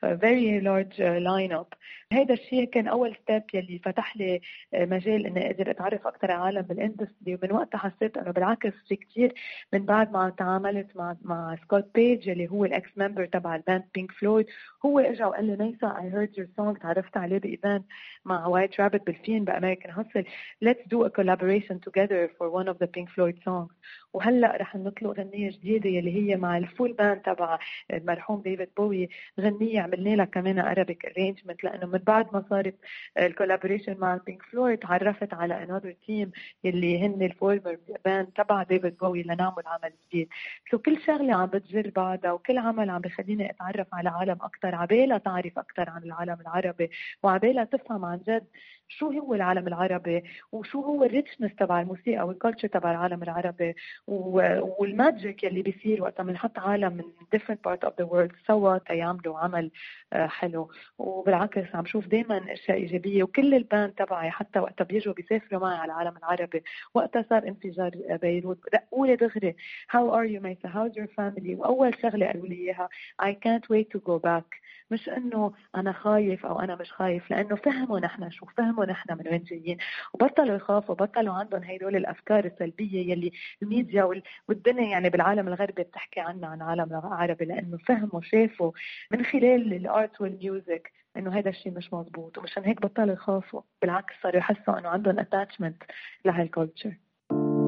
very large lineup هذا الشيء كان أول step يلي فتح لي آه، مجال إني أقدر أتعرف أكثر على عالم بال industry ومن وقتها حسيت إنه بالعكس في كثير من بعد ما تعاملت مع مع سكوت بيج اللي هو ال ex member تبع ال band بينك فلويد هو اجى وقال لي ميسا I heard your song تعرفت عليه ب event مع White Rabbit بالفيلم ب American Hustle let's do a collaboration together for one of the Pink Floyd songs. وهلأ رح نطلق غنية جديدة يلي هي مع ال full band تبع المرحوم ديفيد بوي غنية عملنا لها كمان Arabic arrangement لأنه من بعد ما صارت ال collaboration مع بينك فلويد تعرفت على another team يلي هن ال former band تبع ديفيد بوي لنعمل عمل جديد. so كل شغلة عم بتجر بعضها وكل عمل عم بخليني أتعرف على عالم أكثر عبالها تعرف أكثر عن العالم العربي وعبالها تفهم عن جد شو هو العالم العربي وشو هو ال richness تبع الموسيقى وال culture تبع العالم العربي وال magic يلي بيصير وقتها بنحط عالم من different part of the world سوا تيعملوا عمل آه، حلو. وبالعكس عم شوف دائما أشياء إيجابية وكل ال band تبعي حتى وقتها بيجوا بيسافروا معي على العالم العربي. وقتها صار انفجار بيروت. دقوا لي دغري how are you ميسا how's your family وأول شغلة قالوا لي إياها اي كانت ويت تو جو باك مش إنه أنا خايف أو أنا مش خايف لأنه فهموا نحن شو فهموا نحن من وين جايين. وبطلوا يخافوا بطلوا عندهم هدول الأفكار السلبية يلي الميديا وال- والدنيا يعني بالعالم الغربي بتحكي عنا عن العالم العربي لأنه فهموا شافوا من خلال ال art وال music إنه هذا الشيء مش مزبوط ومشان هيك بطلوا يخافوا بالعكس صاروا يحسوا إنه عندهم attachment لهال culture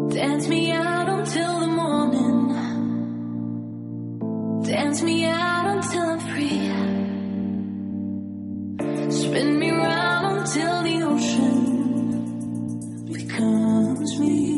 Dance me out until the morning. Dance me out until I'm free. Spin me round until the ocean becomes me.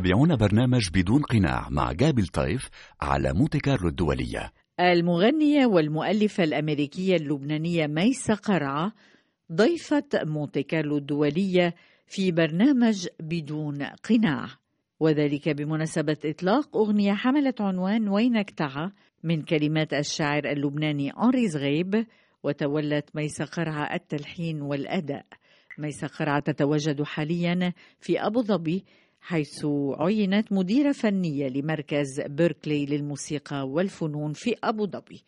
تتابعون برنامج بدون قناع مع جابل طيف على مونتي كارلو الدولية. المغنية والمؤلفة الأمريكية اللبنانية ميسة قرعة ضيفة مونتي كارلو الدولية في برنامج بدون قناع. وذلك بمناسبة إطلاق أغنية حملت عنوان وينك تعا من كلمات الشاعر اللبناني أنري زغيب وتولت ميسة قرعة التلحين والأداء. ميسة قرعة تتواجد حاليا في أبو ظبي حيث عينت مديرة فنية لمركز بيركلي للموسيقى والفنون في أبو ظبي.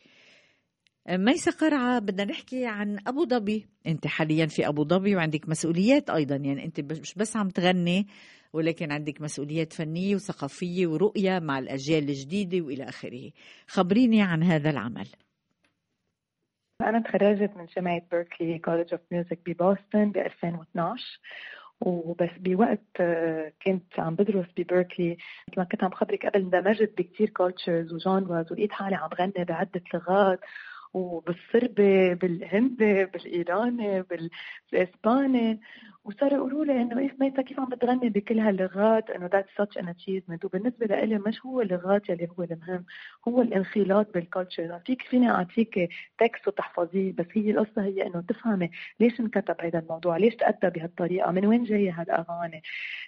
ميسة قرعة بدنا نحكي عن أبو ظبي. أنت حاليا في أبو ظبي وعندك مسؤوليات أيضا. يعني أنت مش بس عم تغني ولكن عندك مسؤوليات فنية وثقافية ورؤية مع الأجيال الجديدة وإلى آخره. خبريني عن هذا العمل. أنا تخرجت من جامعة Berklee College of Music ببوسطن ب 2012 وبس بوقت آه، كنت عم بدرس ببيركلي مثل ما كنت عم خبرك قبل اندمجت بكتير cultures و genres ولقيت حالي عم غني بعدة لغات. وبالصربي بالهندي بالايراني بالإسباني. وصاروا يقولوا لي إنه إيه ميسا كيف عم بتغني بكل هاللغات؟ إنه that's such an achievement. وبالنسبة لإلي مش هو اللغات يلي هو المهم هو الانخلاط بال culture فيك فيني أعطيك text وتحفظيه بس هي القصة هي إنه تفهمي ليش انكتب هذا الموضوع؟ ليش تأدى بهالطريقة؟ من وين جاية هالأغاني؟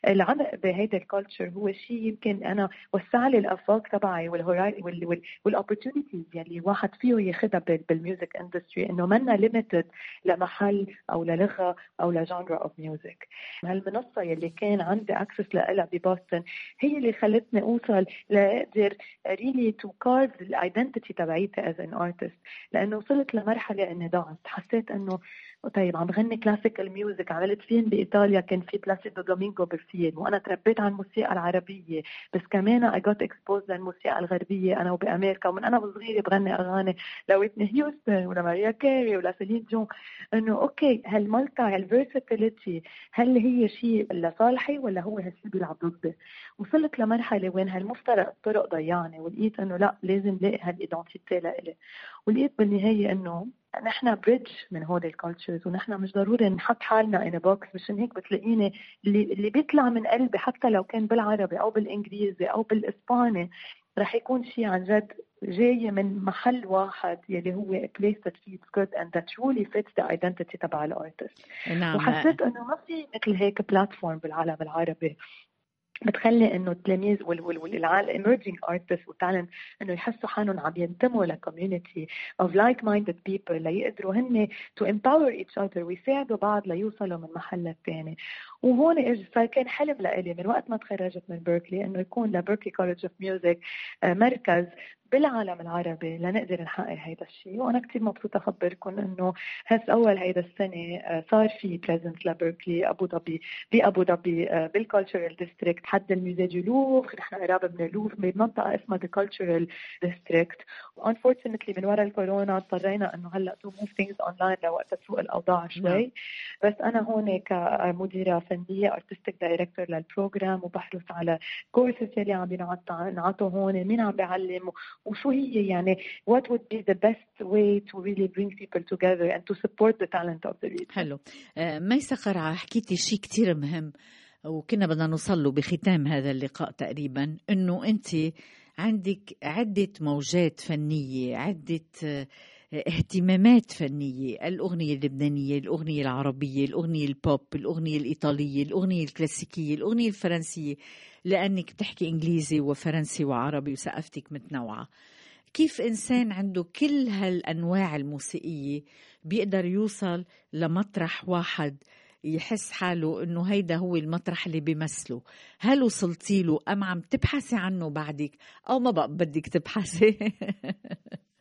العمق بهيدا ال culture هو شيء يمكن أنا وسع لي الأفاق تبعي وال opportunities يلي الواحد فيه ياخذها بال music industry إنه منا limited لمحل أو للغة أو ل genre of music هالمنصة يلي كان عندي access لها ببوسطن هي اللي خلتني أوصل لأقدر really to carve ال identity تبعيتي as an artist لأنه وصلت لمرحلة إني ضعت حسيت إنه طيب عم غني classical music عملت فيلم بإيطاليا كان في بلاسيدو دومينغو بالفيلم وأنا تربيت على الموسيقى العربية بس كمان I got exposed للموسيقى الغربية أنا وبأمريكا. ومن أنا وصغيرة بغني أغاني لويتني هيوستن ولماريا كاري ولسيلين ديون إنه okay هال multi هال versatility هل هي شيء لصالحي ولا هو هالشيء بيلعب ضدي؟ وصلت لمرحلة وين هالمفترق الطرق ضيعني ولقيت إنه لا لازم لاقي هال identity لإلي. ولقيت بالنهاية إنه نحن bridge من هول ال cultures ونحن مش ضروري نحط حالنا in box مشان هيك بتلاقيني اللي, اللي بيطلع من قلبي حتى لو كان بالعربي أو بالإنجليزي أو بالإسباني رح يكون شيء عن جد جاي من محل واحد يلي هو a place that feels good and that truly fits the identity تبع ال artist نعم. وحسيت إنه ما في مثل هيك platform بالعالم العربي. بتخلي إنه التلاميذ والعالم emerging artists و talent إنه يحسوا حالهم عم ينتموا ل community of like minded people ليقدروا هن to empower each other ويساعدوا بعض ليوصلوا من محل للثاني وهون اجى صار كان حلم لإلي من وقت ما تخرجت من بيركلي إنه يكون ل Berklee College of Music مركز بالعالم العربي لنقدر نحقق هيدا الشيء. وأنا كثير مبسوطة اخبركم إنه هس أول هيدا السنة آه، صار في presence لبيركلي أبو ظبي بأبو ظبي آه، بال cultural district حد ال musée du Louvre نحن قراب من اللوفر بمنطقه اسمها the cultural district unfortunately من وراء الكورونا اضطرينا إنه هلأ to move things online لوقت تروق الأوضاع شوي. بس أنا هون كمديرة فنية artistic director لل program وبحرص على كورسز يلي عم ينعطوا هون مين عم بيعلم وشو هي يعني what would be the best way to really bring people together and to support the talent of the region. حلو. آه، ميسة قرعة حكيتي شيء كتير مهم. وكنا بدنا نوصل له بختام هذا اللقاء تقريبا إنه أنت عندك عدة موجات فنية عدة آه، اهتمامات فنية الأغنية اللبنانية الأغنية العربية الأغنية البوب الأغنية الإيطالية الأغنية الكلاسيكية الأغنية الفرنسية لأنك بتحكي إنجليزي وفرنسي وعربي وثقافتك متنوعة. كيف إنسان عنده كل هالأنواع الموسيقية بيقدر يوصل لمطرح واحد يحس حاله إنه هيدا هو المطرح اللي بيمثله. هل وصلتي له أم عم تبحثي عنه بعدك؟ أو ما بقى بدك تبحثي؟ <laughs>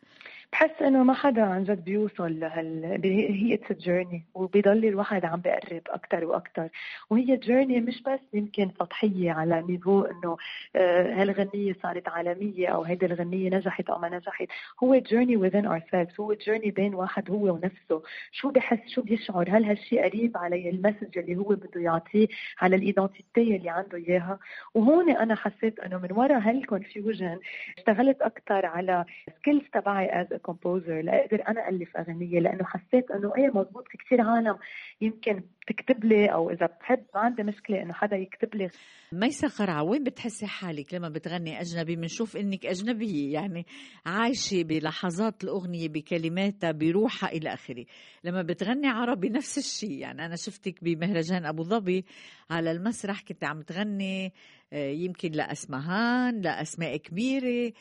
بحس إنه ما حدا عن جد بيوصل لهال هي it's journey وبيضل الواحد عم بقرب أكثر وأكثر وهي journey مش بس يمكن سطحية على niveau إنه آه، هالغنية صارت عالمية أو هيدي الغنية نجحت أو ما نجحت. هو journey within ourselves هو journey بين واحد هو ونفسه. شو بحس؟ شو بيشعر؟ هل هالشيء قريب علي ال message اللي هو بده يعطيه؟ على ال identity اللي عنده إياها؟ وهون أنا حسيت إنه من وراء هال confusion اشتغلت أكثر على skills تبعي composer لاقدر أنا ألف أغنية لأنه حسيت إنه إيه مزبوط في كثير عالم يمكن تكتب لي أو إذا بحب ما عندي مشكلة إنه حدا يكتب لي. ميسة قرعة وين بتحسي حالك لما بتغني أجنبي؟ بنشوف إنك أجنبية يعني عايشة بلحظات الأغنية بكلماتها بروحها إلى آخره. لما بتغني عربي نفس الشيء يعني أنا شفتك بمهرجان أبو ظبي على المسرح كنت عم تغني آه، يمكن لأسمهان لأسماء كبيرة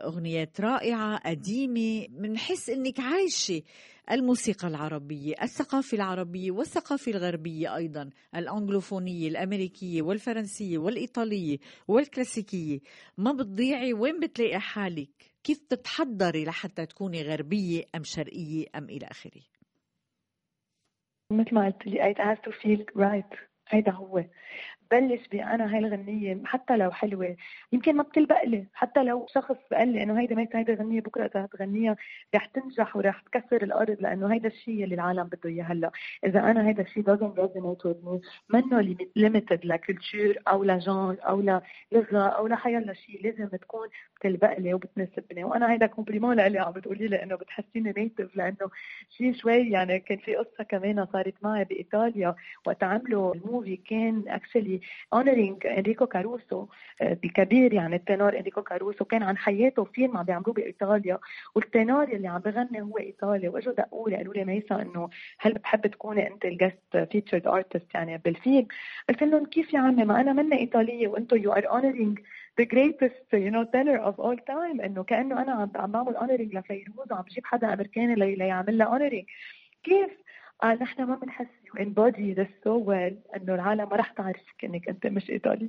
أغنيات رائعة قديمة بنحس إنك عايشة الموسيقى العربية الثقافة العربية والثقافة الغربية أيضا الأنجلوفونية الأمريكية والفرنسية والإيطالية والكلاسيكية. ما بتضيعي وين بتلاقي حالك؟ كيف تتحضري لحتى تكوني غربية أم شرقية أم إلى آخره؟ مثل ما قلت لي it has to feel right. هيدا هو. بلش بانا هاي الغنية حتى لو حلوة. يمكن ما بتلبق لي حتى لو شخص قال لي إنه هيدا ميت هيدا غنية بكرة إذا تغنيها رح تنجح ورح تكسر الأرض لأنه هيدا الشيء اللي العالم بده إياه هلأ. إذا أنا هيدا الشيء doesn't resonate with me منه limited ل culture أو ل genre أو للغه أو لحيالله شيء لازم تكون بتلبق لي وبتناسبني. وأنا هيدا compliment لإلي عم بتقولي لي إنه بتحسيني native لأنه شيء شوي يعني كان في قصة كمان صارت معي بإيطاليا وقت عملوا ال movie كان actually honoring انريكو كاروسو آه، الكبير يعني التنور انريكو كاروسو كان عن حياته فيلم عم بيعملوه بايطاليا والتنور اللي عم بغني هو ايطالي واجوا دقوا لي قالوا لي ميسا انه هل بتحب تكوني انت ال guest featured artist يعني بالفيلم قلت لهم كيف يا عمي ما أنا مني ايطاليه وأنتم you are honoring the greatest you know tenor of all time انه كانه أنا عم عم بعمل honoring لفيروز وعم بجيب حدا امريكاني لي- ليعمل لها honoring كيف آه نحن ما بنحس you embody this so well إنه العالم ما رح تعرفك إنك أنت مش إيطالية.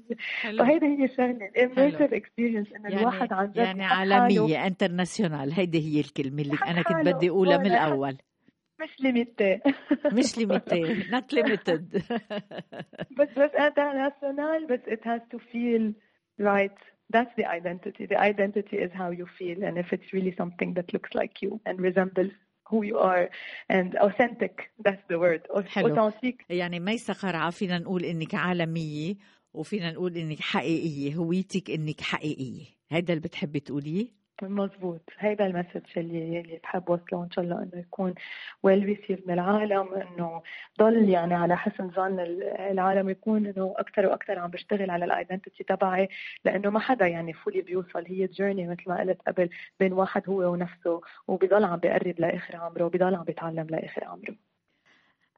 فهيدي هي الشغله ال immersive experience إنه يعني الواحد عن جد يعني عالمية internationale هيدي هي الكلمة اللي أنا كنت بدي أقولها من الأول. مش limité <laughs> مش limité not limited. <laughs> بس بس international بس it has to feel right. That's the identity. The identity is how you feel. And if it's really something that looks like you and resembles who you are and authentic that's the word. حلو. authentic يعني ميسة قرعة فينا نقول إنك عالمية وفينا نقول إنك حقيقية هويتك إنك حقيقية. هيدا اللي بتحبي تقوليه؟ مزبوط هيدا ال message اللي اللي بحب وصله ان شاء الله إنه يكون well received من العالم إنه ضل يعني على حسن ظن ال- العالم يكون إنه أكثر وأكثر عم بشتغل على ال identity تبعي لإنه ما حدا يعني fully بيوصل. هي journey مثل ما قلت قبل بين واحد هو ونفسه وبيضل عم بيقرب لآخر عمره وبيضل عم بيتعلم لآخر عمره.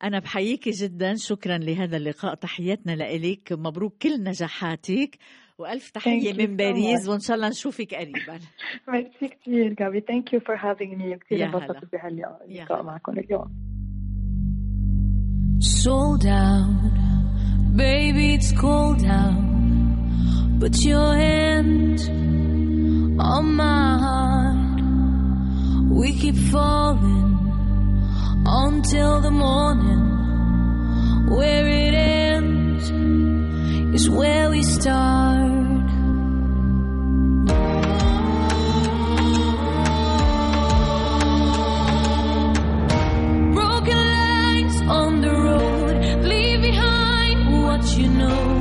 أنا بحييكي جدا. شكرا لهذا اللقاء. تحياتنا لإلك مبروك كل نجاحاتك. وألف تحية Thank you من so باريس much. وإن شاء الله نشوفك قريبا ميرسي كثير جابي ثانك يو فور هافينج مي كثير يا هلا. انبسطت بهاللقاء يا اللقاء هلا. معكم اليوم Sold out, baby, it's cold out. Put your hand on my heart. We keep falling until the morning. Where it ends is where we start. Broken lines on the road. Leave behind what you know.